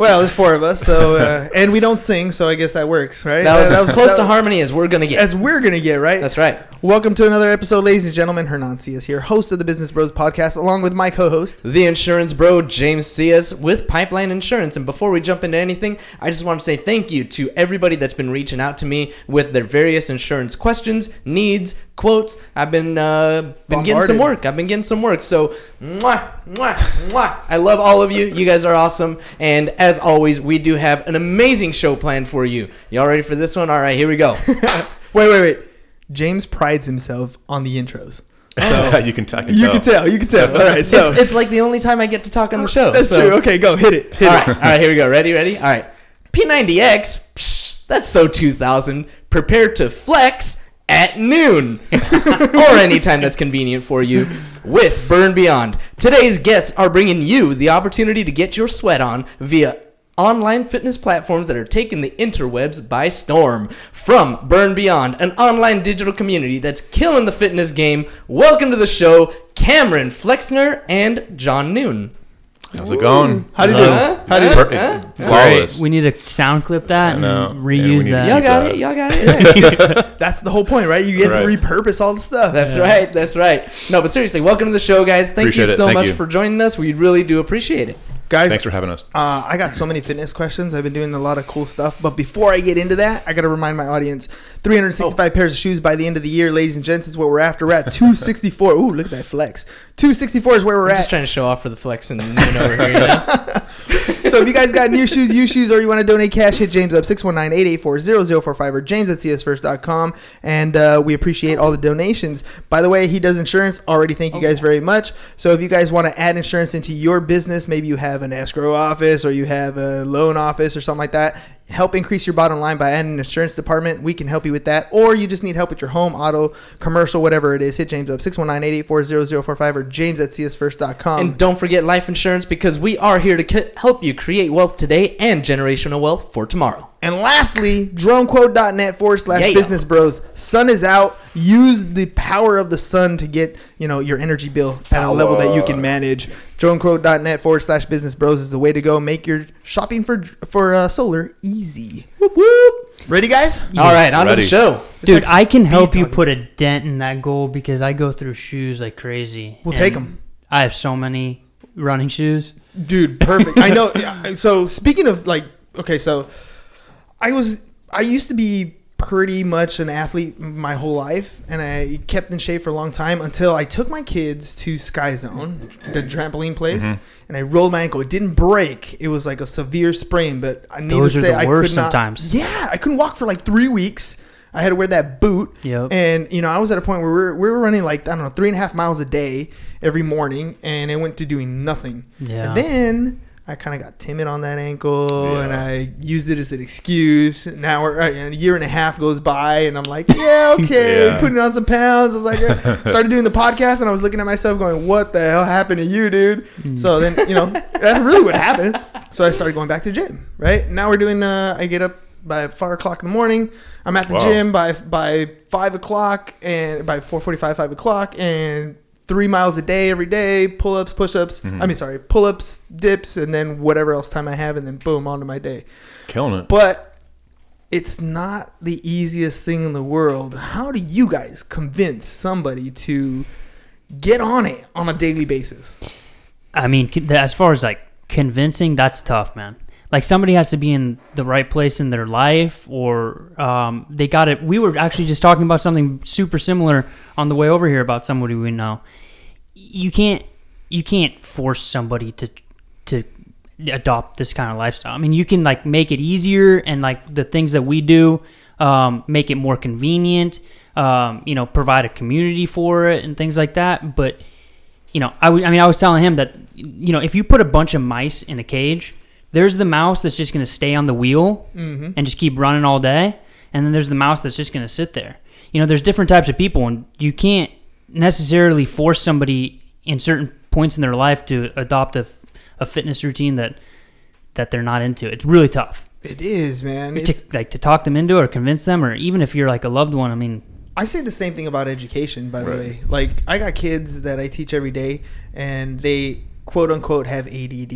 Well, there's four of us, so uh, and we don't sing, so I guess that works, right? That was as close to harmony as we're gonna get. as we're gonna get, right? That's right. Welcome to another episode, ladies and gentlemen. Hernan is here, host of the Business Bros podcast, along with my co-host. The insurance bro, James Sias, with Pipeline Insurance. And before we jump into anything, I just want to say thank you to everybody that's been reaching out to me with their various insurance questions, needs, quotes. I've been uh, been getting some work. I've been getting some work. So, mwah, mwah, mwah. I love all of you. You guys are awesome. And as always, we do have an amazing show planned for you. Y'all ready for this one? All right, here we go. Wait, wait, wait. James prides himself on the intros. you can, t- I can You tell. can tell. You can tell. All right, so it's, it's like the only time I get to talk on the show. that's so- true. Okay, go hit it. Hit All it. right, all right, here we go. Ready, ready? All right. P90X, psh, that's so 2000. Prepare to flex at noon or anytime that's convenient for you with Burn Beyond. Today's guests are bringing you the opportunity to get your sweat on via online fitness platforms that are taking the interwebs by storm. From Burn Beyond, an online digital community that's killing the fitness game, welcome to the show, Cameron Flechsenhaar and Jon Noon. How's it going? How do you Huh? do? How do you Huh? do? Per- Huh? Flawless. We need to sound clip that and know. And reuse need that. Y'all got that. it. Y'all got it. That's the whole point, right? You get Right. to repurpose all the stuff. That's right. That's right. No, but seriously, welcome to the show, guys. Thank Appreciate you so Thank much you. for joining us. We really do appreciate it. Guys, Thanks for having us. Uh, I got so many fitness questions. I've been doing a lot of cool stuff. But before I get into that, I got to remind my audience 365 pairs of shoes by the end of the year, ladies and gents, is what we're after. We're at 264. Ooh, look at that flex. 264 is where we're I'm just trying to show off for the flex and the noon over here. You know? so if you guys got new shoes, used shoes, or you want to donate cash, hit James up 619-884-0045 or james at siasfirst.com. And uh, we appreciate all the donations. By the way, he does insurance. Already thank you guys very much. So if you guys want to add insurance into your business, maybe you have an escrow office or you have a loan office or something like that, help increase your bottom line by adding an insurance department. We can help you with that. Or you just need help with your home, auto, commercial, whatever it is. Hit James up 619-884-0045 or james at siasfirst.com. and don't forget life insurance because we are here to help you create wealth today and generational wealth for tomorrow. And lastly, dronequote.net forward slash Yeah. business bros. Sun is out. Use the power of the sun to get, you know, your energy bill at a level that you can manage. Dronequote.net forward slash business bros is the way to go. Make your shopping for for uh, solar easy. Whoop, whoop. Ready, guys? All right, on to the Ready. show. Dude, like I can speed help you put a dent in that goal because I go through shoes like crazy. We'll take them. I have so many running shoes. Dude, perfect. I know. So speaking of like, okay, so I was I used to be pretty much an athlete my whole life, and I kept in shape for a long time until I took my kids to Sky Zone, the trampoline place, mm-hmm. and I rolled my ankle. It didn't break. It was like a severe sprain, but I need Those to say I could not. sometimes. Yeah, I couldn't walk for like three weeks. I had to wear that boot. Yep. And you know, I was at a point where we were, we were running like I don't know three and a half miles a day every morning, and it went to doing nothing. Yeah. And then I kind of got timid on that ankle, and I used it as an excuse. Now we're uh, a year and a half goes by, and I'm like, yeah, okay, Yeah. putting on some pounds. I was like, uh, started doing the podcast, and I was looking at myself, going, "What the hell happened to you, dude?" So then, you know, that's really what happened. So I started going back to the gym. Right now, we're doing. Uh, I get up by five o'clock in the morning. I'm at the Wow. gym by by five o'clock and by four forty five, five o'clock, and three miles a day every day, pull ups, push ups. I mean, sorry, pull ups, dips, and then whatever else time I have, and then boom, onto my day. Killing it. But it's not the easiest thing in the world. How do you guys convince somebody to get on it on a daily basis? I mean, as far as like convincing, that's tough, man. Like somebody has to be in the right place in their life, or um, they got it. We were actually just talking about something super similar on the way over here about somebody we know. You can't you can't force somebody to to adopt this kind of lifestyle. I mean, you can like make it easier and like the things that we do um, make it more convenient. Um, you know, provide a community for it and things like that. But you know, I w- I mean, I was telling him that you know, if you put a bunch of mice in a cage, there's the mouse that's just going to stay on the wheel mm-hmm. and just keep running all day, and then there's the mouse that's just going to sit there. You know, there's different types of people, and you can't necessarily force somebody in certain points in their life to adopt a, a fitness routine that that they're not into. It's really tough It is, man. It's, like to talk them into it or convince them, or even if you're like a loved one. I mean, I say the same thing about education, by the Right. way. Like, I got kids that I teach every day, and they quote unquote have ADD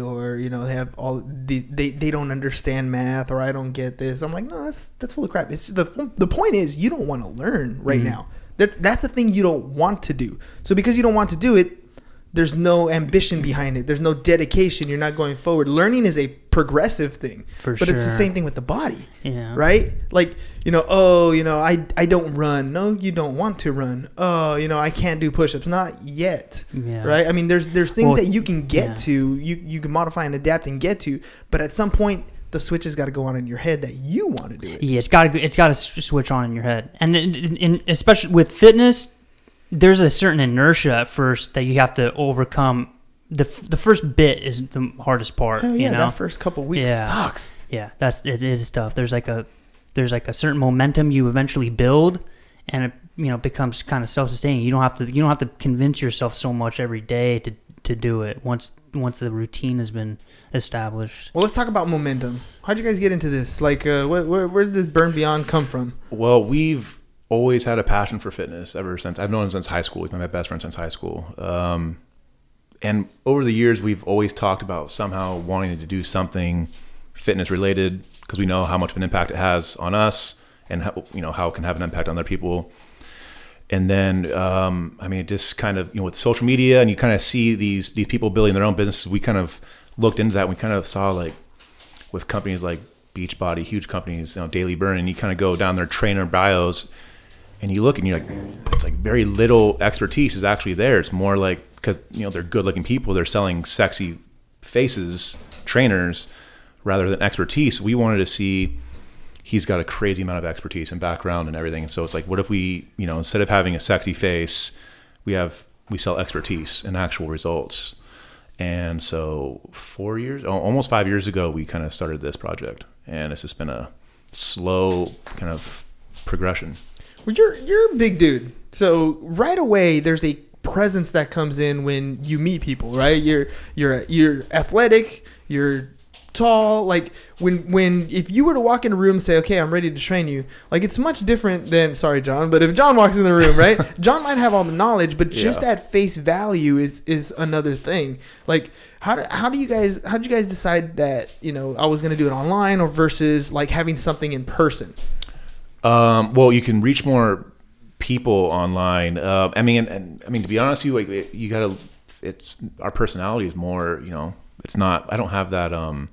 or you know they have all these they, they don't understand math or I don't get this. I'm like, no, that's that's full of crap. It's the the point is you don't want to learn right mm-hmm. now. That's that's the thing you don't want to do. So because you don't want to do it, there's no ambition behind it. There's no dedication. You're not going forward. Learning is a progressive thing, For but it's the same thing with the body yeah, right? Like, you know, oh, you know, I I don't run. No, you don't want to run. Oh, you know, I can't do push-ups. Not yet. Yeah. Right? I mean, there's there's things Well, that you can get yeah. to, you you can modify and adapt and get to, but at some point the switch has got to go on in your head that you want to do it. Yeah, it's got to it's got to switch on in your head, and, and, and especially with fitness, there's a certain inertia at first that you have to overcome. the The first bit is the hardest part. Oh yeah, you know? that first couple weeks Yeah. sucks. yeah, that's it is tough. There's like a there's like a certain momentum you eventually build, and it you know becomes kind of self sustaining. You don't have to you don't have to convince yourself so much every day to to do it once once the routine has been established. Well, let's talk about momentum. How'd you guys get into this? Like, uh, where, where, where did this burn beyond come from? Well, we've always had a passion for fitness ever since I've known him since high school. He's been my best friend since high school. Um, and over the years, we've always talked about somehow wanting to do something fitness related because we know how much of an impact it has on us and how, you know how it can have an impact on other people. And then, um, I mean, just kind of you know with social media and you kind of see these these people building their own businesses. We kind of looked into that. And we kind of saw like with companies like Beachbody, huge companies, you know, Daily Burn, and you kind of go down their trainer bios, and you look and you're like, it's like very little expertise is actually there. It's more like because you know they're good-looking people, they're selling sexy faces, trainers, rather than expertise. We wanted to see he's got a crazy amount of expertise and background and everything. And so it's like, what if we, you know, instead of having a sexy face, we have we sell expertise and actual results. And so four years, almost five years ago, we kind of started this project, and it's just been a slow kind of progression. Well, you're you're a big dude, so right away there's a presence that comes in when you meet people, right? You're you're you're athletic, you're tall. Like when when if you were to walk in a room and say, "Okay, I'm ready to train you," like it's much different than sorry, Jon, but if Jon walks in the room, right? Jon might have all the knowledge, but just Yeah. at face value is is another thing. Like how do, how do you guys how did you guys decide that you know I was gonna do it online or versus like having something in person? Um, well, you can reach more people online. Uh, I mean, and, and I mean to be honest, with you like you gotta. It's our personality is more. You know, it's not. I don't have that. Um,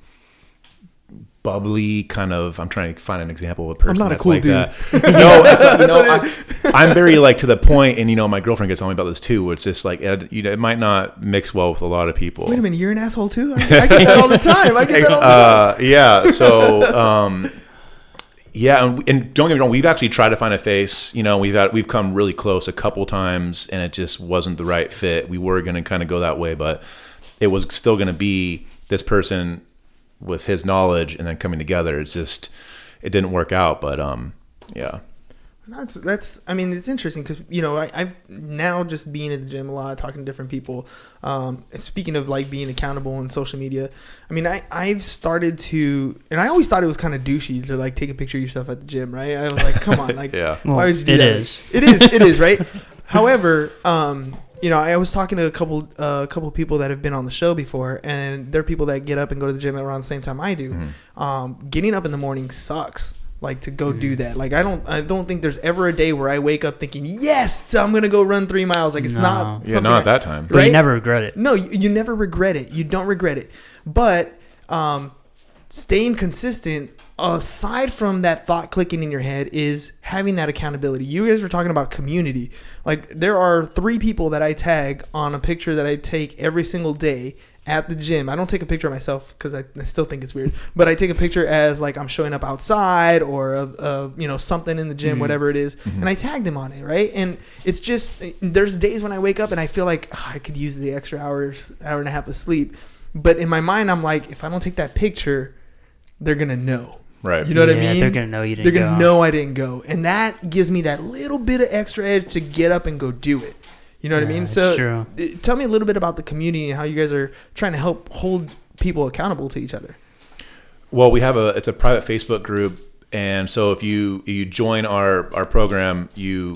bubbly kind of i'm trying to find an example of a person I'm not a cool like dude. that no you know, I, i'm very like to the point and you know my girlfriend gets on me about this too where it's just like it, you know, it might not mix well with a lot of people Wait a minute, you're an asshole too? I, I get that all the time. I get that all the time. uh, yeah. So, um, yeah, and, and don't get me wrong, we've actually tried to find a face. You know, we've had we've come really close a couple times, and it just wasn't the right fit. We were going to kind of go that way, but it was still going to be this person with his knowledge, and then coming together. It's just it didn't work out, but um, yeah. That's that's. I mean, it's interesting because you know I, I've now just being at the gym a lot, talking to different people. Um, speaking of like being accountable on social media, I mean, I I've started to, and I always thought it was kind of douchey to like take a picture of yourself at the gym, right? I was like, come on, like, Yeah. Well, why would you do it that? is. It is. It is. Right. However, um, you know, I was talking to a couple, uh, a couple people that have been on the show before, and they're people that get up and go to the gym around the same time I do. Mm-hmm. Um, getting up in the morning sucks. Like to go Mm-hmm. do that. Like I don't, I don't think there's ever a day where I wake up thinking, yes, I'm gonna go run three miles. Like it's No. not. Yeah, not at that time. But Right? you never regret it. no, you, you never regret it. You don't regret it. But um, staying consistent aside from that thought clicking in your head is having that accountability you guys were talking about community like there are three people that i tag on a picture that i take every single day at the gym i don't take a picture of myself because I, I still think it's weird but i take a picture as like i'm showing up outside or of, of you know something in the gym whatever it is, and i tag them on it right and it's just there's days when i wake up and i feel like "Ah, i could use the extra hours hour and a half of sleep but in my mind i'm like if i don't take that picture they're gonna know Right. you know what I mean? they're gonna know you didn't go. They're gonna go. know I didn't go, and that gives me that little bit of extra edge to get up and go do it. You know what I mean? So, true. tell me a little bit about the community and how you guys are trying to help hold people accountable to each other. Well, we have a it's a private Facebook group, and so if you you join our our program, you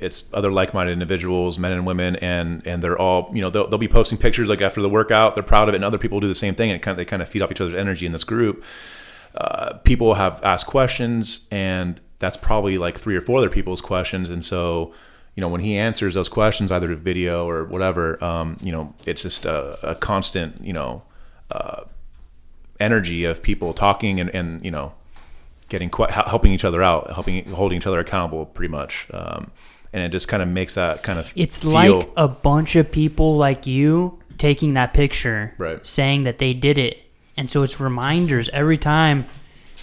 it's other like-minded individuals, men and women, and and they're all you know they'll, they'll be posting pictures like after the workout, they're proud of it, and other people do the same thing, and kind of, they kind of feed off each other's energy in this group. Uh, people have asked questions, and that's probably like three or four other people's questions, and so. You know, when he answers those questions, either to video or whatever, um, you know, it's just a, a constant, you know, energy of people talking and, and you know getting helping each other out helping holding each other accountable pretty much um, and it just kind of makes that kind of It's feel like a bunch of people like you taking that picture, Right. saying that they did it, and so it's reminders every time.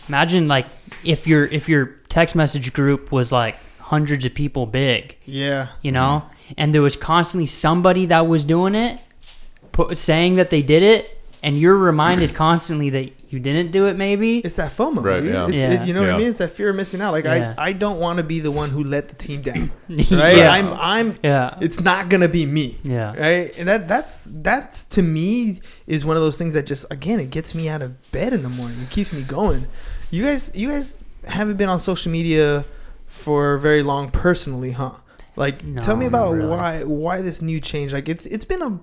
Imagine like if your if your text message group was like hundreds of people big, Yeah, you know, and there was constantly somebody that was doing it, put, saying that they did it, and you're reminded constantly that you didn't do it. Maybe it's that FOMO, Right, dude. yeah. It's, Yeah. It, you know what I mean? It's that fear of missing out. Like Yeah. I, I don't want to be the one who let the team down. Yeah. Right? I'm, I'm. Yeah. It's not gonna be me. Yeah. Right. And that that's that's to me is one of those things that just again it gets me out of bed in the morning. It keeps me going. You guys, you guys haven't been on social media for very long personally, huh? Like, No, tell me about really. why why this new change. Like, it's it's been a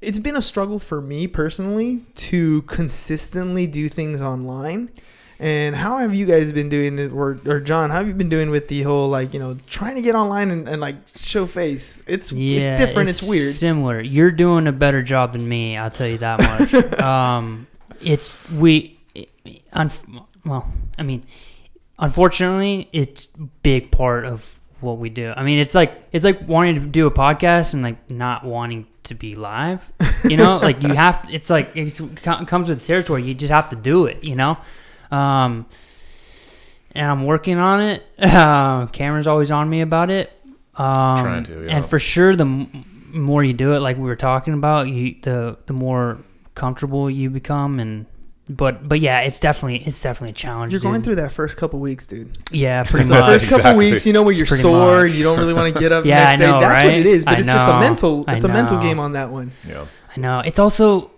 it's been a struggle for me personally to consistently do things online. And how have you guys been doing it, or, or Jon? How have you been doing with the whole like you know trying to get online and, and like show face? It's Yeah, it's different. It's, weird. Similar. You're doing a better job than me. I'll tell you that much. um, it's we. Un, well, I mean, unfortunately, it's big part of what we do. I mean, it's like it's like wanting to do a podcast and like not wanting to be live. You know, like you have. To, It's like it's, it comes with the territory. You just have to do it. You know. Um, and I'm working on it. Uh, Cameron's always on me about it. Um, Trying to, yeah. And for sure, the m- more you do it, like we were talking about, you the the more comfortable you become. And but but yeah, it's definitely it's definitely a challenge. You're going through that first couple weeks, dude. Yeah, pretty The much. first couple weeks, you know, where you're sore much. and you don't really want to get up. Yeah, the I next know, day. That's what it is. But I it's just a mental. It's a mental game on that one. you know I know. It's also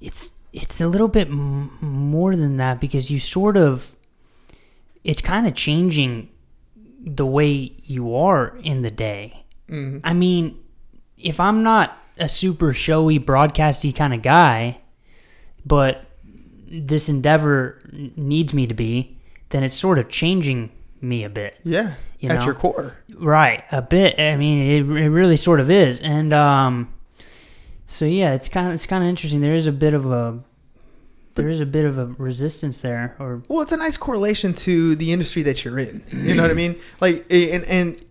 it's it's a little bit m- more than that because you sort of it's kind of changing the way you are in the day. Mm-hmm. I mean, if I'm not a super showy, broadcasty kind of guy, but this endeavor needs me to be, then it's sort of changing me a bit. Yeah, You at know? your core. Right, a bit. I mean, it, it really sort of is, and um, so yeah, it's kind of it's kind of interesting. There is a bit of a there is a bit of a resistance there, or Well, it's a nice correlation to the industry that you're in. You know what I mean? Like, and and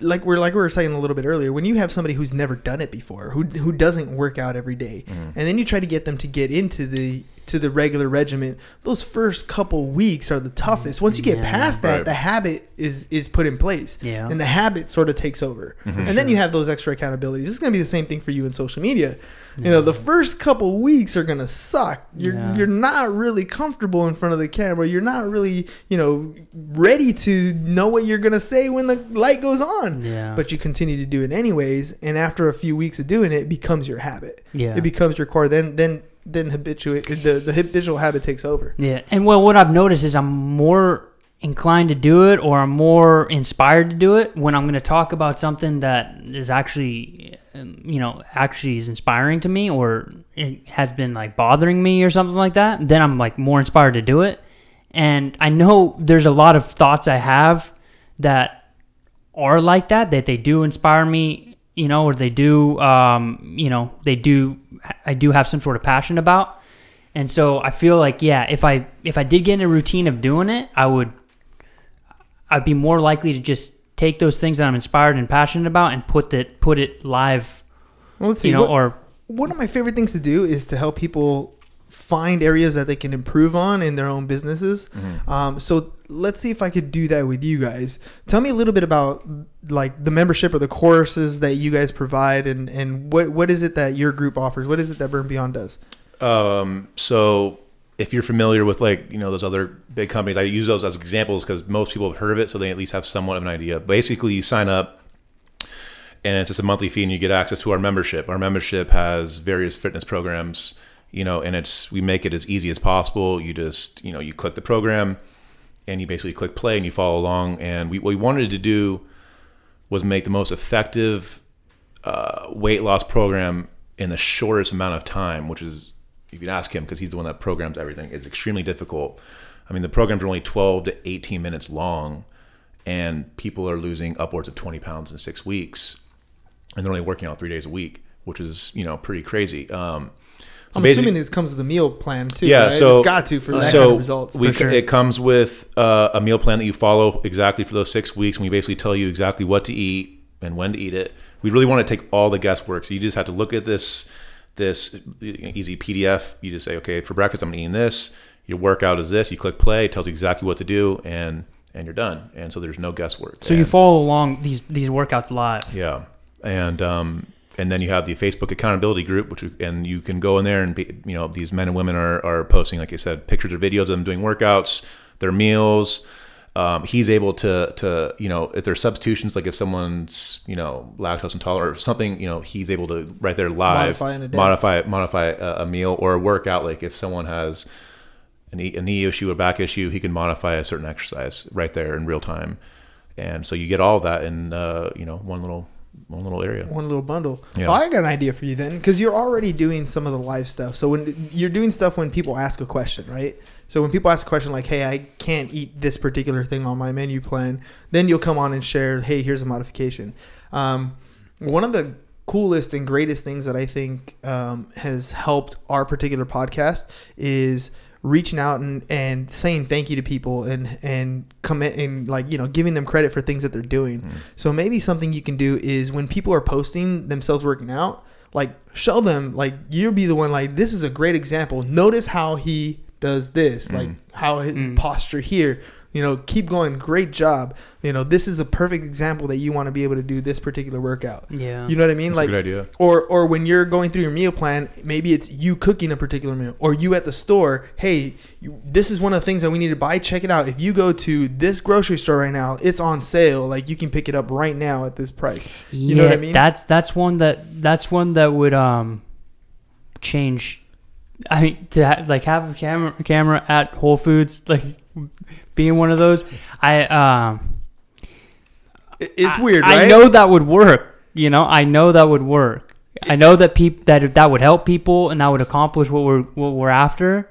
like we're like we were saying a little bit earlier, when you have somebody who's never done it before, who who doesn't work out every day, mm. and then you try to get them to get into the to the regular regimen, those first couple weeks are the toughest. Once you get Yeah. past that, Right. the habit is is put in place, Yeah. and the habit sort of takes over, mm-hmm. and then you have those extra accountabilities. It's going to be the same thing for you in social media. You know, the first couple weeks are gonna suck. You're Yeah. you're not really comfortable in front of the camera. You're not really, you know, ready to know what you're gonna say when the light goes on. Yeah. But you continue to do it anyways, and after a few weeks of doing it, it becomes your habit. Yeah. It becomes your core. Then then then habituate the the habitual habit takes over. yeah. And well, what I've noticed is I'm more inclined to do it, or I'm more inspired to do it when I'm going to talk about something that is actually, um, you know, actually is inspiring to me, or it has been like bothering me, or something like that. Then I'm like more inspired to do it. And I know there's a lot of thoughts I have that are like that that they do inspire me you know or they do um you know they do i do have some sort of passion about And so I feel like yeah, if I if I did get in a routine of doing it, I would I'd be more likely to just take those things that I'm inspired and passionate about and put that put it live, Well, let's see. you know, what- or one of my favorite things to do is to help people find areas that they can improve on in their own businesses. Um, so let's see if I could do that with you guys. Tell me a little bit about like the membership or the courses that you guys provide, and and what what is it that your group offers? What is it that Burn Beyond does? Um, so if you're familiar with like you know those other big companies, I use those as examples because most people have heard of it, so they at least have somewhat of an idea. Basically, you sign up, and it's just a monthly fee, and you get access to our membership. Our membership has various fitness programs, you know, and it's we make it as easy as possible. You just you know you click the program, and you basically click play, and you follow along. And we what we wanted to do was make the most effective uh, weight loss program in the shortest amount of time, which is, if you can ask him because he's the one that programs everything, is extremely difficult. I mean, the programs are only 12 to 18 minutes long, and people are losing upwards of 20 pounds in six weeks, and they're only working out three days a week, which is, you know, pretty crazy. Um, so I'm assuming it comes with a meal plan too. yeah, right? so it's got to for that so kind of results. We, for sure. It comes with uh, a meal plan that you follow exactly for those six weeks, and we basically tell you exactly what to eat and when to eat it. We really want to take all the guesswork, so you just have to look at this this easy PDF. You just say, okay, for breakfast I'm eating this. Your workout is this. You click play, it tells you exactly what to do, and and you're done. And so there's no guesswork. so you follow along these these workouts live. yeah, and um, and then you have the Facebook accountability group, which you- and you can go in there and be, you know these men and women are are posting, like I said, pictures or videos of them doing workouts, their meals. Um, he's able to to you know if there's substitutions, like if someone's you know lactose intolerant or something, you know he's able to right there live Modify modify modify a, a meal or a workout. Like if someone has a knee, a knee issue, a back issue, he can modify a certain exercise right there in real time. And so you get all of that in uh, you know one little one little area. one little bundle. Yeah. Well, I got an idea for you then, because you're already doing some of the live stuff. So when you're doing stuff when people ask a question, right? So when people ask a question like, "Hey, I can't eat this particular thing on my menu plan," then you'll come on and share, "Hey, here's a modification." Um, one of the coolest and greatest things that I think um, has helped our particular podcast is reaching out and, and saying thank you to people and and commit and like you know giving them credit for things that they're doing. Mm-hmm. So maybe something you can do is when people are posting themselves working out, like show them like you'll be the one like this is a great example. Notice how he does this, like mm. how his mm. posture here. You know, keep going. Great job. You know, this is a perfect example that you want to be able to do this particular workout. Yeah. You know what I mean? That's a like good idea. or or when you're going through your meal plan, maybe it's you cooking a particular meal, or you at the store. Hey, you, this is one of the things that we need to buy. Check it out. If you go to this grocery store right now, it's on sale. Like you can pick it up right now at this price. You know what I mean? That's that's one that that's one that would um change. I mean, to ha- like have a camera camera at Whole Foods, like being one of those. I um, it's I- weird, I know that would work. You know, I know that would work. I know that peop that that would help people and that would accomplish what we're what we're after.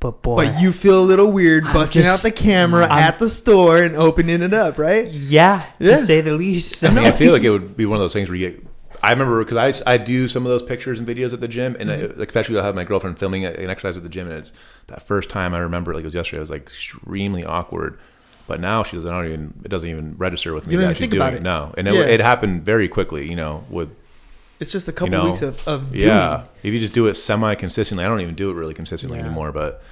But boy, But you feel a little weird busting just- out the camera I'm- at the store and opening it up, right? yeah, Yeah. to say the least. I mean, I feel like it would be one of those things where you. I remember because I, I do some of those pictures and videos at the gym, and Mm-hmm. I, especially I have my girlfriend filming an exercise at the gym, and it's that first time I remember like it was yesterday. I was like extremely awkward, but now she doesn't I don't even it doesn't even register with me You that she's doing it. it. No, and it, Yeah. it happened very quickly. You know, with It's just a you couple know, weeks of, of doing. yeah. If you just do it semi consistently, I don't even do it really consistently Yeah. anymore, but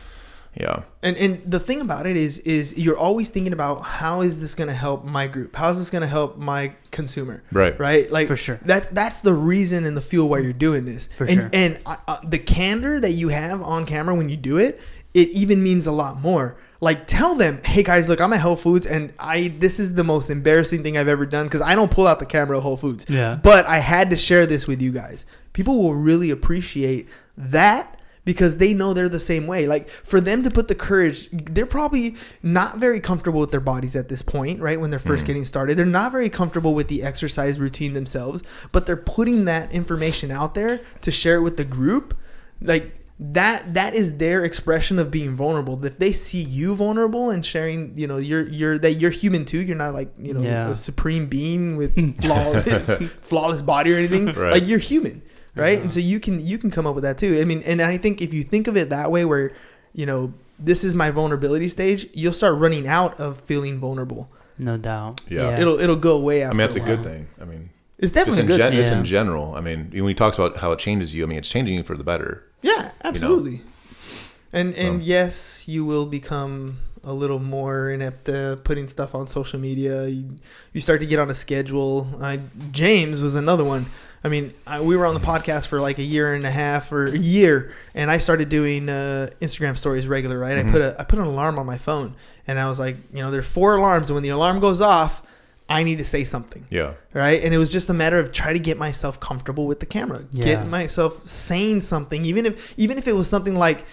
yeah, And and the thing about it is is you're always thinking about how is this going to help my group? How is this going to help my consumer? Right. Right. Like For sure. That's that's the reason and the fuel why you're doing this. For and, sure. And uh, uh, the candor that you have on camera when you do it, it even means a lot more. Like tell them, hey guys, look, I'm at Whole Foods, and I this is the most embarrassing thing I've ever done because I don't pull out the camera at Whole Foods. Yeah. But I had to share this with you guys. People will really appreciate that because they know they're the same way. Like for them to put the courage, they're probably not very comfortable with their bodies at this point, right? When they're 1st hmm. getting started, they're not very comfortable with the exercise routine themselves, but they're putting that information out there to share it with the group. Like that that is their expression of being vulnerable. If they see you vulnerable and sharing, you know, you're you're that you're human too. You're not like, you know, Yeah. a supreme being with flawless, flawless body or anything. Right. Like you're human right? And so you can you can come up with that too. I mean, and I think if you think of it that way, where you know this is my vulnerability stage, you'll start running out of feeling vulnerable. No doubt. Yeah. It'll it'll go away I mean, that's a while. good thing. I mean, It's just definitely in, a good. gen- thing. just in general. I mean, when he talks about how it changes you, I mean, it's changing you for the better. Yeah, absolutely. And and yes, you will become a little more inept uh, putting stuff on social media. You, you start to get on a schedule. I, James was another one. I mean, I, we were on the podcast for like a year and a half or a year, and I started doing uh, Instagram stories regular. Right, I put a I put an alarm on my phone, and I was like, you know, there's four alarms, and when the alarm goes off, I need to say something Yeah. right? And it was just a matter of try to get myself comfortable with the camera, Yeah. get myself saying something, even if even if it was something like.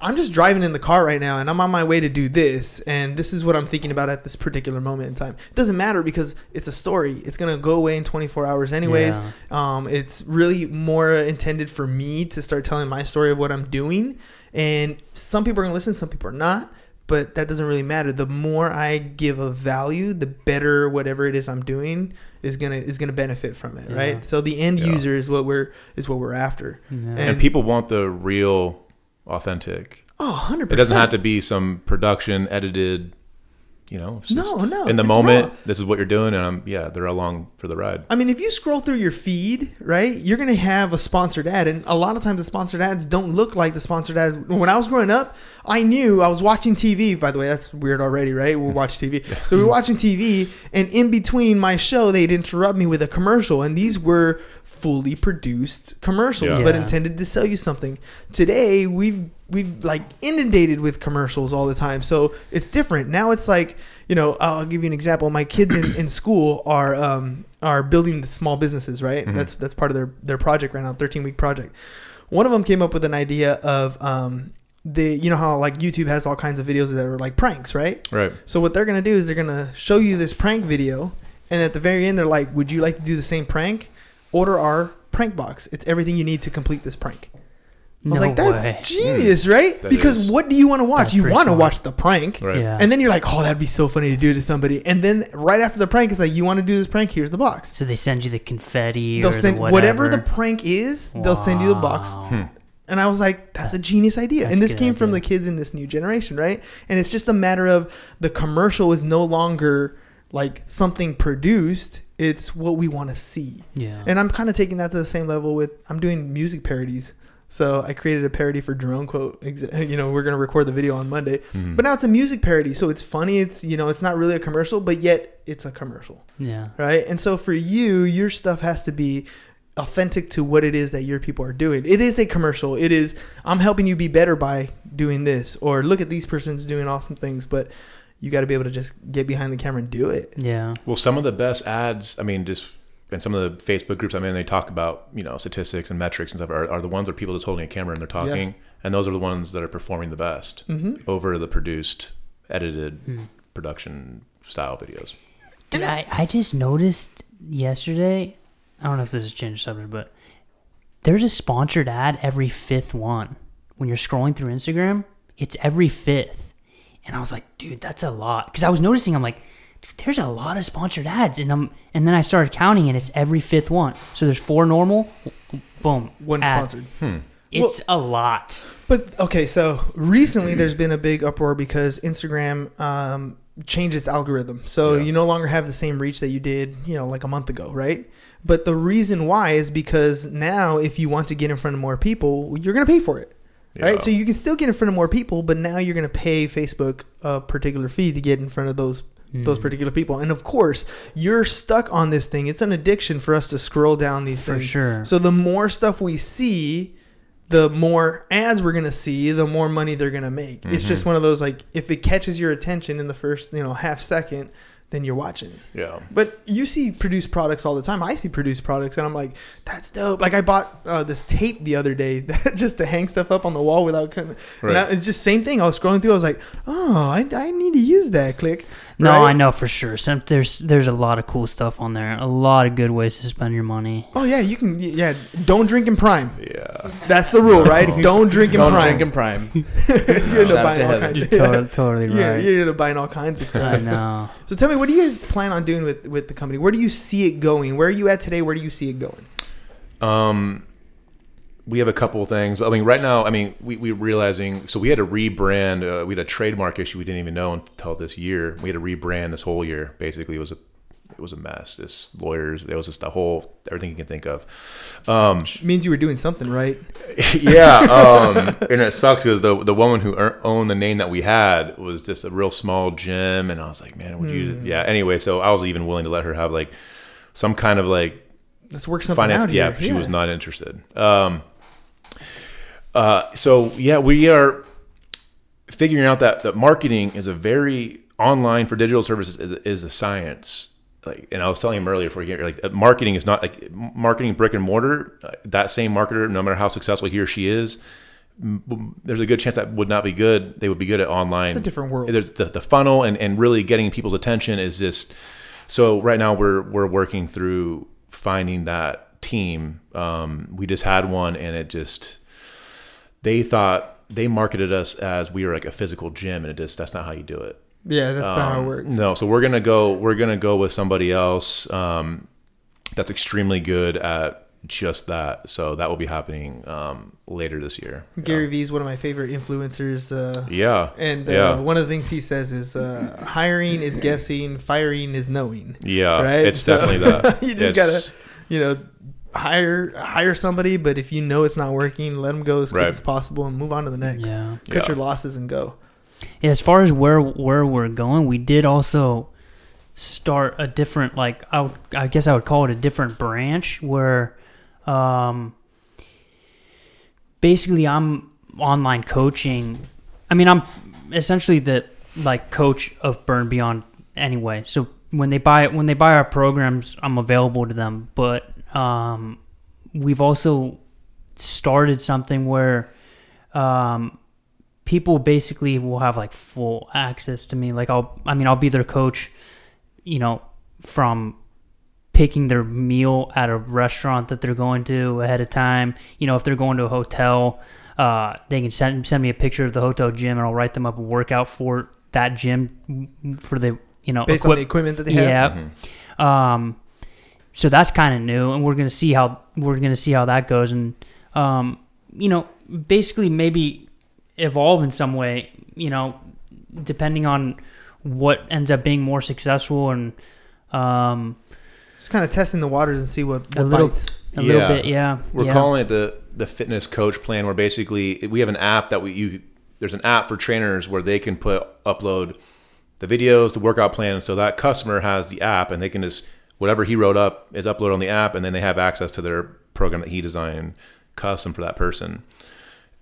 I'm just driving in the car right now and I'm on my way to do this and this is what I'm thinking about at this particular moment in time. It doesn't matter because it's a story. It's going to go away in 24 hours anyways. Yeah. Um, it's really more intended for me to start telling my story of what I'm doing and some people are going to listen, some people are not, but that doesn't really matter. The more I give of value, the better whatever it is I'm doing is going to is going to benefit from it, Yeah. right? So the end Yeah. user is what we're is what we're after. Yeah. And- And people want the real, authentic. Oh, 100%. It doesn't have to be some production edited. You know, No, no, In the moment, raw. this is what you're doing, and I'm yeah, they're along for the ride. I mean, if you scroll through your feed, right, you're gonna have a sponsored ad, and a lot of times the sponsored ads don't look like the sponsored ads. When I was growing up, I knew I was watching TV. By the way, that's weird already, right? We watch TV, so we were watching TV, and in between my show, they'd interrupt me with a commercial, and these were fully produced commercials, Yeah. but intended to sell you something. Today, we've we've like inundated with commercials all the time, so it's different. Now it's like you know, I'll give you an example. My kids in, in school are um, are building the small businesses, right? That's that's part of their their project right now, thirteen week project. One of them came up with an idea of um, the you know how like YouTube has all kinds of videos that are like pranks, right? Right. So what they're gonna do is they're gonna show you this prank video, and at the very end they're like, "Would you like to do the same prank? Order our prank box. It's everything you need to complete this prank." I was No like, "That's way. genius, hmm. right? That because is. what do you want to watch? That's you want to watch the prank, Right. Yeah. and then you're like, "Oh, that'd be so funny to do to somebody." And then right after the prank, it's like, "You want to do this prank? Here's the box." so they send you the confetti They'll or send the whatever whatever the prank is. They'll send you the box. Wow. Hmm. And I was like, that's a genius idea. That's And this good came from the kids in this new generation, right? And it's just a matter of the commercial is no longer like something produced, it's what we want to see. Yeah. And I'm kind of taking that to the same level with I'm doing music parodies. So I created a parody for Drone Quote. You know, we're gonna record the video on Monday, Hmm. but now it's a music parody. So it's funny. It's you know, it's not really a commercial, but yet it's a commercial yeah. right? And so for you, your stuff has to be authentic to what it is that your people are doing. It is a commercial. It is I'm helping you be better by doing this, or look at these persons doing awesome things. But you got to be able to just get behind the camera and do it. Yeah. Well, some of the best ads, I mean, just in some of the Facebook groups I'm in, they talk about you know statistics and metrics and stuff. Are, are the ones where people just holding a camera and they're talking, and those are the ones that are performing the best Mm-hmm. over the produced, edited production style videos. Dude, I, I just noticed yesterday. I don't know if this is changed subject, but there's a sponsored ad every fifth one. When you're scrolling through Instagram, it's every fifth, and I was like, dude, that's a lot. Because I was noticing, I'm like, dude, there's a lot of sponsored ads, and I'm and then I started counting, and it's every fifth one. So there's four normal, boom, One ad. sponsored. It's a lot. But okay, so recently there's been a big uproar because Instagram um, changed its algorithm. So Yeah. you no longer have the same reach that you did, you know, like a month ago, right? But the reason why is because now if you want to get in front of more people, you're going to pay for it. Yeah. Right? So you can still get in front of more people, but now you're going to pay Facebook a particular fee to get in front of those those Hmm. particular people. And of course, you're stuck on this thing. It's an addiction for us to scroll down these For things. sure. So the more stuff we see, the more ads we're gonna see, the more money they're gonna make. It's just one of those like if it catches your attention in the first you know half second, then you're watching. Yeah. But you see produced products all the time. I see produced products, and I'm like, that's dope. Like I bought uh, this tape the other day just to hang stuff up on the wall without cutting. Right. And I, it's just same thing. I was scrolling through. I was like, oh, I, I need to use that. Click. No, Right? I know for sure. Some, there's there's a lot of cool stuff on there. A lot of good ways to spend your money. Oh yeah, you can. Yeah, don't drink in prime. Yeah. That's the rule, right? Don't drink in prime. Don't prime. drink in prime. you end Shout up out to buying all Heather. kinds. You're Of, totally, totally yeah, right. you end up buying all kinds of crap. I know. So tell me, what do you guys plan on doing with with the company? Where do you see it going? Where are you at today? Where do you see it going? Um, we have a couple of things, but I mean, right now, I mean, we we realizing so we had to rebrand. Uh, we had a trademark issue we didn't even know until this year. We had to rebrand this whole year. Basically, it was a it was a mess. This lawyers, there was just the whole everything you can think of. Um, means you were doing something right. yeah, um, and it sucks because the the woman who owned the name that we had was just a real small gym, and I was like, man, would you? Hmm. Yeah. Anyway, so I was even willing to let her have like some kind of like Let's work something finance. out Yeah, here. she was not interested. Um, uh, so yeah, we are figuring out that that marketing is a very online for digital services is, is a science. Like, and I was telling him earlier before here, like marketing is not like marketing brick and mortar. uh, That same marketer, no matter how successful he or she is, there's a good chance that would not be good. They would be good at online. It's a different world. There's the, the funnel and, and really getting people's attention is just so right now we're we're working through finding that team. Um, we just had one and it just they thought they marketed us as we were like a physical gym and it just that's not how you do it. Yeah, that's not how it Um, works. No, so we're gonna go. We're gonna go with somebody else um, that's extremely good at just that. So that will be happening um, later this year. Gary Vee is one of my favorite influencers. Uh, Yeah. And uh, yeah. one of the things he says is uh, hiring is guessing, firing is knowing. yeah. right? It's So- definitely that. you just It's- gotta, you know, hire hire somebody, but if you know it's not working, let them go as quick as possible and move on to the next. Yeah. Cut Yeah. your losses and go. Yeah, as far as where where we're going, we did also start a different like I would, I guess I would call it a different branch where um basically I'm online coaching. I mean, I'm essentially the like coach of Burn Beyond anyway. So when they buy when they buy our programs, I'm available to them, but um we've also started something where um people basically will have like full access to me. Like I'll, I mean, I'll be their coach, you know, from picking their meal at a restaurant that they're going to ahead of time. You know, if they're going to a hotel, uh, they can send send me a picture of the hotel gym, and I'll write them up a workout for that gym for the you know Based on the equipment that they have. yeah. Um, so that's kind of new, and we're gonna see how we're gonna see how that goes, and um, you know, basically maybe evolve in some way. You know, depending on what ends up being more successful, and um, Just kind of testing the waters and see what, A little- bites. a little bit, yeah. We're yeah. calling it the the fitness coach plan. Where basically we have an app that we you there's an app for trainers where they can put upload the videos, the workout plan, so that customer has the app and they can just whatever he wrote up is uploaded on the app, and then they have access to their program that he designed custom for that person.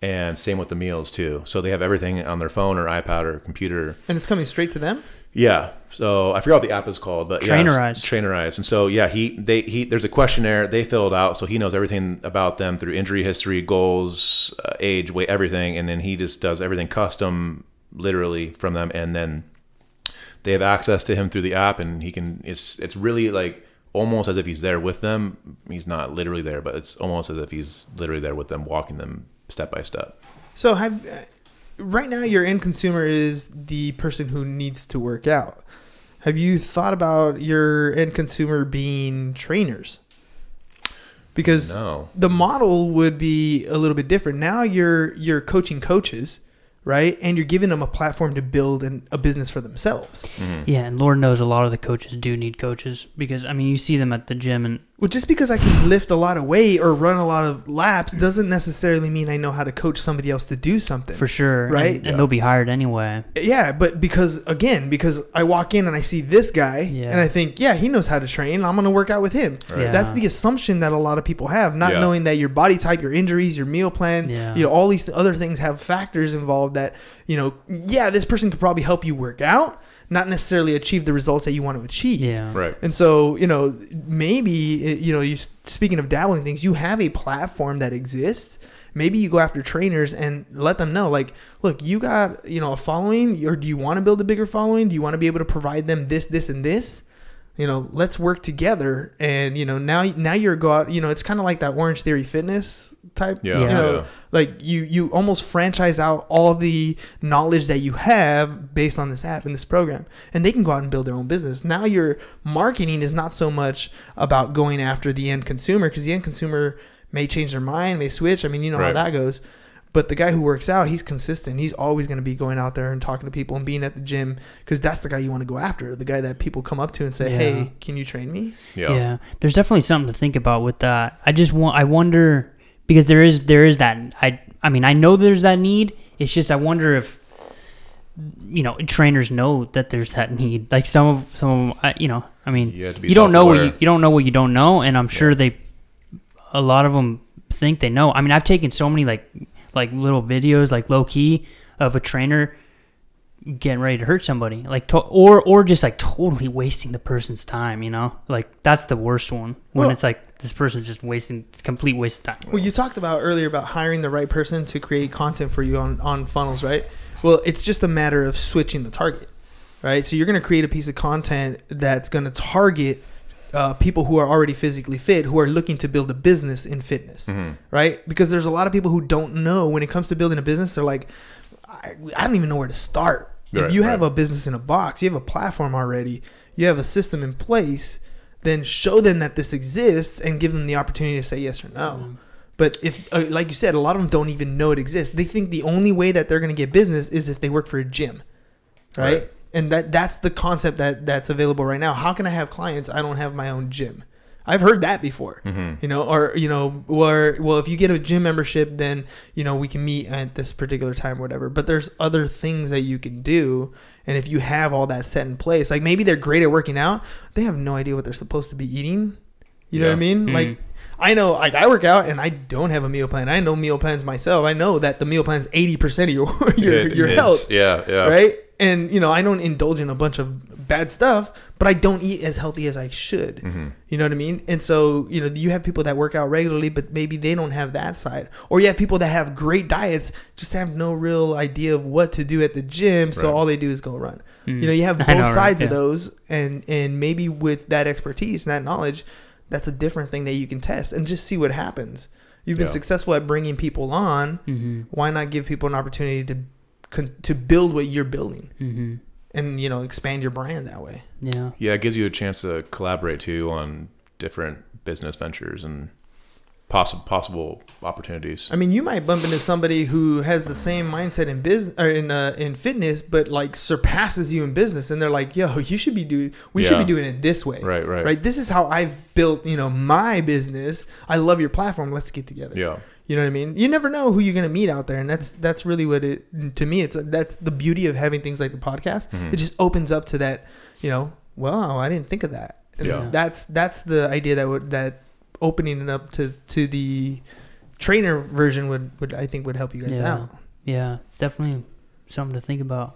And same with the meals too. So they have everything on their phone or iPad or computer. And it's coming straight to them. Yeah. So I forgot what the app is called, but yeah, it's Trainerized. Trainerized. And so yeah, he they he there's a questionnaire they fill it out, so he knows everything about them through injury history, goals, uh, age, weight, everything, and then he just does everything custom, literally from them, and then they have access to him through the app, and he can. It's it's really like almost as if he's there with them. He's not literally there, but it's almost as if he's literally there with them, walking them step by step. So have uh, right now your end consumer is the person who needs to work out. Have you thought about your end consumer being trainers? Because No. the model would be a little bit different. Now you're you're coaching coaches, right? And you're giving them a platform to build an, a business for themselves. Mm-hmm. Yeah, and Lord knows a lot of the coaches do need coaches because I mean you see them at the gym and Well, just because I can lift a lot of weight or run a lot of laps doesn't necessarily mean I know how to coach somebody else to do something. for sure, Right? And, Yeah. they'll be hired anyway. Yeah, but because again, because I walk in and I see this guy Yeah. and I think, yeah, he knows how to train. I'm going to work out with him. Right. Yeah. That's the assumption that a lot of people have, not Yeah. knowing that your body type, your injuries, your meal plan, Yeah. you know, all these other things have factors involved that, you know, yeah, this person could probably help you work out, not necessarily achieve the results that you want to achieve. Yeah, Right. And so, you know, maybe you know, you speaking of dabbling things, you have a platform that exists. Maybe you go after trainers and let them know, like, look, you got you know a following, or do you want to build a bigger following? Do you want to be able to provide them this, this, and this? You know, let's work together. And you know, now now you're go out. You know, it's kind of like that Orange Theory Fitness type. Yeah. You know, yeah. like you you almost franchise out all the knowledge that you have based on this app and this program and they can go out and build their own business now your marketing is not so much about going after the end consumer because the end consumer may change their mind, may switch. I mean, you know how that goes. But the guy who works out, he's consistent. He's always going to be going out there and talking to people and being at the gym because that's the guy you want to go after. The guy that people come up to and say, Yeah. "Hey, can you train me?" Yeah. Yeah, there's definitely something to think about with that. I just want, I wonder because there is there is that I I mean I know there's that need. It's just I wonder if you know trainers know that there's that need. Like some of some of 'em, I, you know I mean You have to be you don't know what you, you don't know what you don't know, and I'm sure they a lot of them think they know. I mean I've taken so many like like little videos like low key of a trainer getting ready to hurt somebody like to- or or just like totally wasting the person's time you know like that's the worst one when Well- it's like this person's just wasting complete waste of time Well, you talked about earlier about hiring the right person to create content for you on, on funnels, right? Well, it's just a matter of switching the target, right? So you're going to create a piece of content that's going to target uh, people who are already physically fit, who are looking to build a business in fitness, Mhm. right? Because there's a lot of people who don't know when it comes to building a business. They're like, I, I don't even know where to start. if Right, you have right. a business in a box, you have a platform already, you have a system in place, then show them that this exists and give them the opportunity to say yes or no. But if, uh, like you said, a lot of them don't even know it exists. They think the only way that they're going to get business is if they work for a gym, right? Right. And that that's the concept that that's available right now. How can I have clients? I don't have my own gym. I've heard that before, Mhm. you know, or you know, or well, if you get a gym membership, then you know we can meet at this particular time, or whatever. But there's other things that you can do, and if you have all that set in place, like maybe they're great at working out, they have no idea what they're supposed to be eating. You know what I Yeah. mean? Mhm. Like I know, like I work out and I don't have a meal plan. I know meal plans myself. I know that the meal plan is eighty percent of your your, It your is. health, Yeah, yeah. right? And you know, I don't indulge in a bunch of bad stuff, but I don't eat as healthy as I should. Mhm. You know what I mean? And so, you know, you have people that work out regularly, but maybe they don't have that side. Or you have people that have great diets, just have no real idea of what to do at the gym. So all they do is go run. Mm. You know, you have both know, right? sides of those. And, and maybe with that expertise and that knowledge, that's a different thing that you can test and just see what happens. You've been Yeah. successful at bringing people on. mm-hmm. Why not give people an opportunity to, con- to build what you're building Mm-hmm. and, you know, expand your brand that way? yeah Yeah, it gives you a chance to collaborate too on different business ventures and possible possible opportunities. I mean, you might bump into somebody who has the same mindset in business or in uh, in fitness, but like surpasses you in business, and they're like, "Yo, you should be doing. We should be doing it this way, Right, right. Right. This is how I've built, you know, my business. I love your platform. Let's get together. Yeah. You know what I mean? You never know who you're gonna meet out there, and that's that's really what it. To me, it's that's the beauty of having things like the podcast. Mhm. It just opens up to that. You know, wow, I didn't think of that. And Yeah. That's that's the idea that would that opening it up to to the trainer version would would I think would help you guys Yeah. out. yeah it's definitely something to think about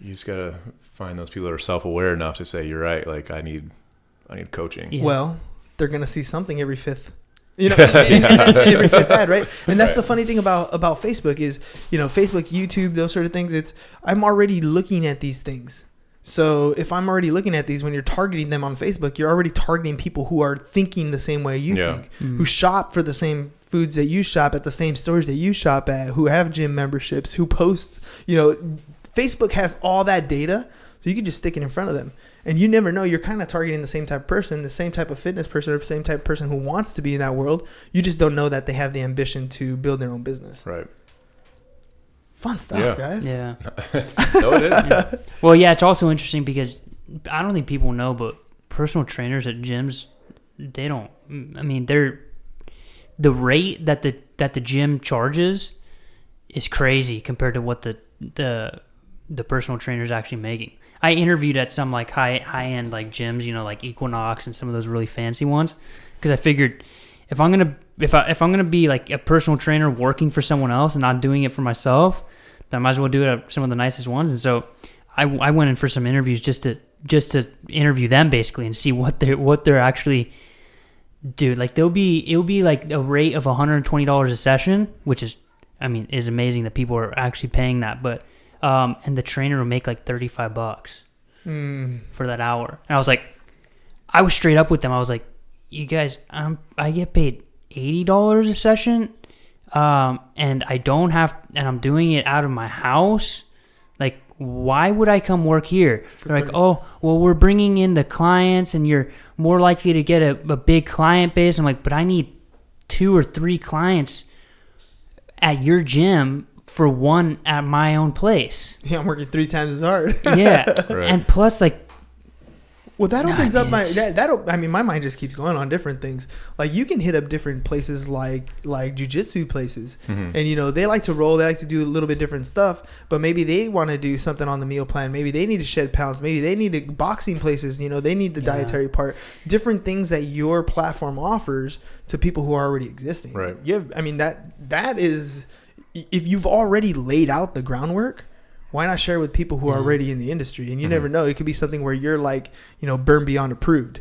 You just gotta find those people that are self aware enough to say, You're right, like I need I need coaching. Yeah. Well, they're gonna see something every fifth. You know, every fifth ad, right? And that's the funny thing about about Facebook is, you know, Facebook, YouTube, those sort of things. It's I'm already looking at these things. So if I'm already looking at these, when you're targeting them on Facebook, you're already targeting people who are thinking the same way you Yeah. think, Mm. who shop for the same foods that you shop at the same stores that you shop at, who have gym memberships, who post. You know, Facebook has all that data, so you can just stick it in front of them, and you never know. You're kind of targeting the same type of person, the same type of fitness person, or the same type of person who wants to be in that world. You just don't know that they have the ambition to build their own business. Right. Fun stuff, Yeah. guys. yeah No, it is. well yeah it's also interesting because i don't think people know but personal trainers at gyms they don't i mean they're the rate that the that the gym charges is crazy compared to what the the the personal trainer is actually making i interviewed at some like high high end like gyms you know like equinox and some of those really fancy ones because i figured if i'm gonna if i if i'm gonna be like a personal trainer working for someone else and not doing it for myself then i might as well do it at some of the nicest ones. And so i, I went in for some interviews just to just to interview them basically and see what they're what they're actually dude like they'll be it'll be like a rate of $120 a session which is i mean is amazing that people are actually paying that but um and the trainer will make like 35 bucks Mm. for that hour. And i was like i was straight up with them. I was like you guys um i get paid $80 a session um and i don't have and i'm doing it out of my house? Like why would i come work here? They're like oh well we're bringing in the clients and you're more likely to get a, a big client base. I'm like but i need two or three clients at your gym for one at my own place. Yeah, I'm working three times as hard. Yeah, Right. and plus like Well, that Nah, opens up my that, that. op- I mean, my mind just keeps going on different things. Like you can hit up different places, like like jujitsu places, Mm-hmm. and you know they like to roll. They like to do a little bit different stuff. But maybe they want to do something on the meal plan. Maybe they need to shed pounds. Maybe they need to boxing places. You know, they need the Yeah. dietary part. Different things that your platform offers to people who are already existing. Right. You have, I mean that that is if you've already laid out the groundwork why not share with people who are mm-hmm. already in the industry and you mm-hmm. never know it could be something where you're like you know burn beyond approved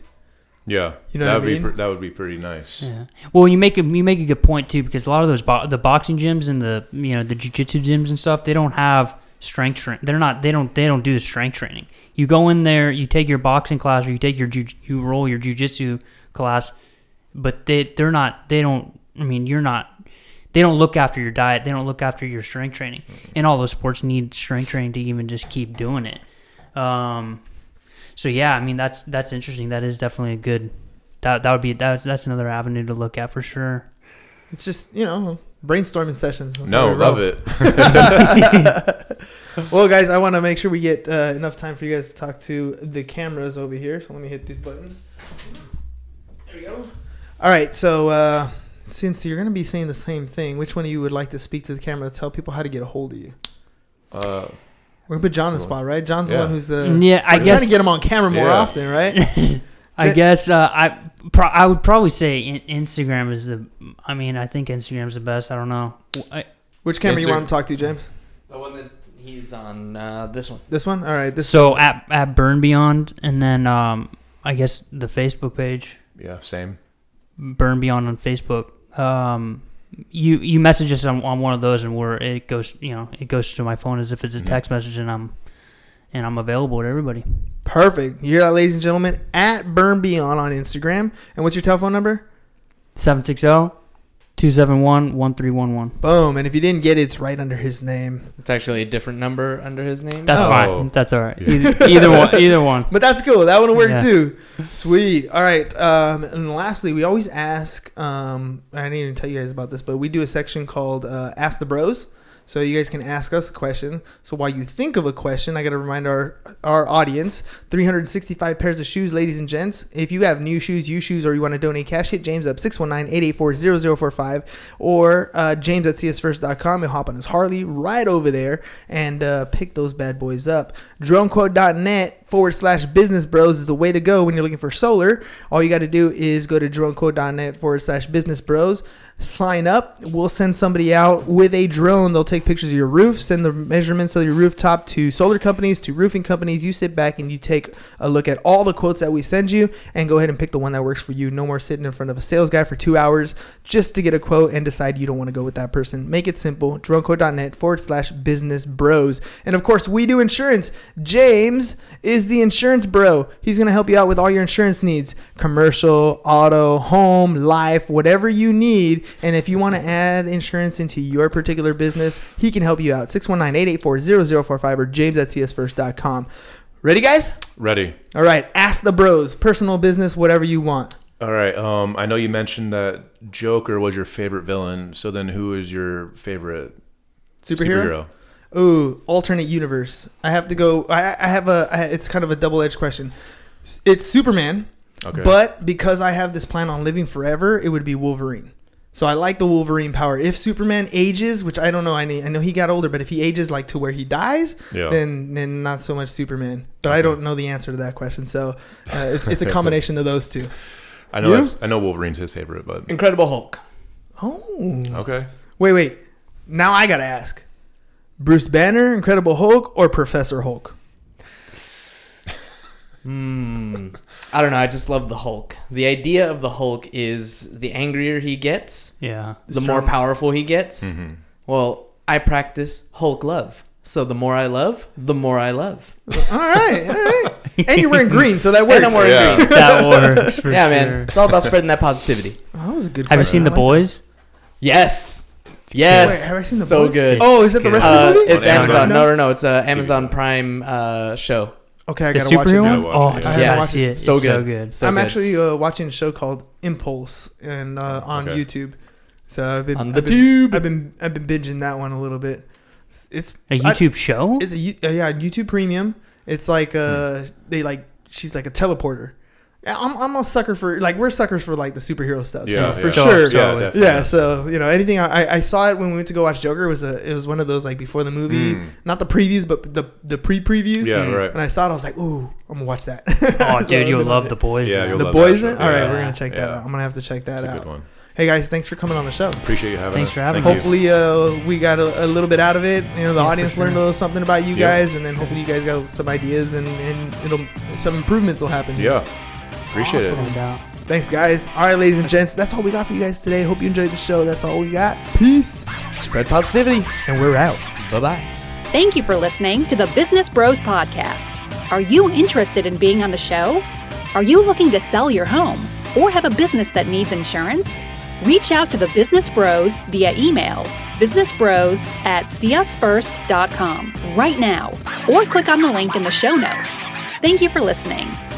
Yeah, You know that what I would mean? be pr- that would be pretty nice. Yeah. Well, you make a you make a good point too because a lot of those bo- the boxing gyms and the you know the jujitsu gyms and stuff they don't have strength train. They're not they don't they don't do the strength training. You go in there, you take your boxing class or you take your ju- you roll your jujitsu class, but they they're not they don't. I mean, you're not. They don't look after your diet. They don't look after your strength training. And all those sports need strength training to even just keep doing it. Um, so yeah, I mean that's that's interesting. That is definitely a good. That that would be that's that's another avenue to look at for sure. it's just you know brainstorming sessions No, love it. well guys i want to make sure we get uh, enough time for you guys to talk to the cameras over here so let me hit these buttons there we go all right so uh since you're going to be saying the same thing which one of you would like to speak to the camera to tell people how to get a hold of you Uh, we're gonna put jon on the spot right jon's the one who's the Yeah, I we're guess- trying to get him on camera more Yeah. often right I guess uh, I pro- I would probably say in- Instagram is the. I mean, I think Instagram's the best. I don't know. I, which camera you want to talk to james The one that he's on uh, this one. this one all right this so at at Burn Beyond, and then um, I guess the Facebook page, yeah, same. Burn Beyond on Facebook. Um, you you message us on, on one of those, and where it goes, you know, it goes to my phone as if it's a text message, and I'm and I'm available to everybody. Perfect. You hear that, ladies and gentlemen? At Burn Beyond on Instagram. And what's your telephone number? 760-271-1311. Boom. And if you didn't get it, it's right under his name. It's actually a different number under his name. That's Oh. fine. That's all right. Yeah. Either, either one. Either one. But that's cool. That one will work Yeah. too. Sweet. All right. Um, and lastly, we always ask. Um, I didn't even tell you guys about this, but we do a section called uh, Ask the Bros. So you guys can ask us a question. So while you think of a question, I got to remind our our audience: 365 pairs of shoes, ladies and gents. If you have new shoes, used shoes, or you want to donate cash, hit James up 619-884-0045 or uh, James at siasfirst.com. He'll hop on his Harley right over there and uh, pick those bad boys up. DroneQuote.net forward slash business bros is the way to go when you're looking for solar. All you got to do is go to DroneQuote.net forward slash business bros. Sign up. We'll send somebody out with a drone. They'll take pictures of your roof, send the measurements of your rooftop to solar companies, to roofing companies. You sit back and you take a look at all the quotes that we send you and go ahead and pick the one that works for you. No more sitting in front of a sales guy for two hours just to get a quote and decide you don't want to go with that person. Make it simple. DroneQuote.net forward slash business bros. And of course, we do insurance. James is the insurance bro. He's going to help you out with all your insurance needs commercial, auto, home, life, whatever you need. And if you want to add insurance into your particular business, he can help you out. 619 884 0045 or james at siasfirst.com. Ready, guys? Ready. All right. Ask the bros. Personal business, whatever you want. All right. Um, I know you mentioned that Joker was your favorite villain. So then, who is your favorite Superhero? Ooh, alternate universe. I have to go. I, I have a. I, it's kind of a double edged question. It's Superman, Okay. but because I have this plan on living forever, it would be Wolverine. So I like the Wolverine power. If Superman ages, which I don't know, I, know he got older, but if he ages like to where he dies, Yeah. then then not so much Superman. But I don't know the answer to that question. So uh, it's, it's a combination of those two. I know that's, I know Wolverine's his favorite, but Incredible Hulk. Oh, okay. wait, wait. Now I gotta ask: Bruce Banner, Incredible Hulk, or Professor Hulk? Hmm. I don't know. I just love the Hulk. The idea of the Hulk is the angrier he gets, Yeah. the more powerful he gets. Well, I practice Hulk love. So the more I love, the more I love. All right, all right. And you're wearing green, so that And works. I'm wearing Yeah. green. That works for Yeah, sure. man. It's all about spreading that positivity. Oh, that was a good. Have you seen I The like that. Boys? Yes. Yes. Wait, have I seen The so Boys? good. Oh, is that the rest of Uh, the movie? it's On Amazon. Amazon? No, no, no. It's a Amazon Prime uh, show. Okay, I The gotta watch it superhero now. one? Oh, watch I yeah. I haven't watched see it. it. So It's good. So good. So I'm good. actually uh, watching a show called Impulse and uh, on Okay. YouTube. So I've been On the I've been, tube. I've been I've been binging that one a little bit. It's A I- YouTube show? it's a uh, yeah YouTube Premium. It's like uh they like she's like a teleporter. Yeah, I'm I'm a sucker for like we're suckers for like the superhero stuff. Yeah, so for yeah. sure. So- Yeah, so- definitely. Yeah, so you know anything I, I- I saw it when we went to go watch Joker was a it was one of those like before the movie, Mm. not the previews but the the pre previews. Yeah, right. And I saw it, I was like, ooh, I'm gonna watch that. Oh, So dude, you'll love on the boys. Yeah, you'll The love boys. that All right, Yeah. we're gonna check that Yeah. out. I'm gonna have to check that It's a out. good one. Hey guys, thanks for coming on the show. Appreciate you having Thanks us. for having Thank us. Hopefully, uh, we got a, a little bit out of it. You know, the Yeah, audience sure. learned a little something about you Yeah. guys, and then hopefully you guys got some ideas and, and it'll some improvements will happen. Yeah. Appreciate No it. doubt. Thanks, guys. All right, ladies and gents, that's all we got for you guys today. Hope you enjoyed the show. That's all we got. Peace, Spread positivity. and we're out. Bye bye. Thank you for listening to the Business Bros Podcast. Are you interested in being on the show? Are you looking to sell your home or have a business that needs insurance? Reach out to the Business Bros via email businessbros at siasfirst.com right now or click on the link in the show notes. Thank you for listening.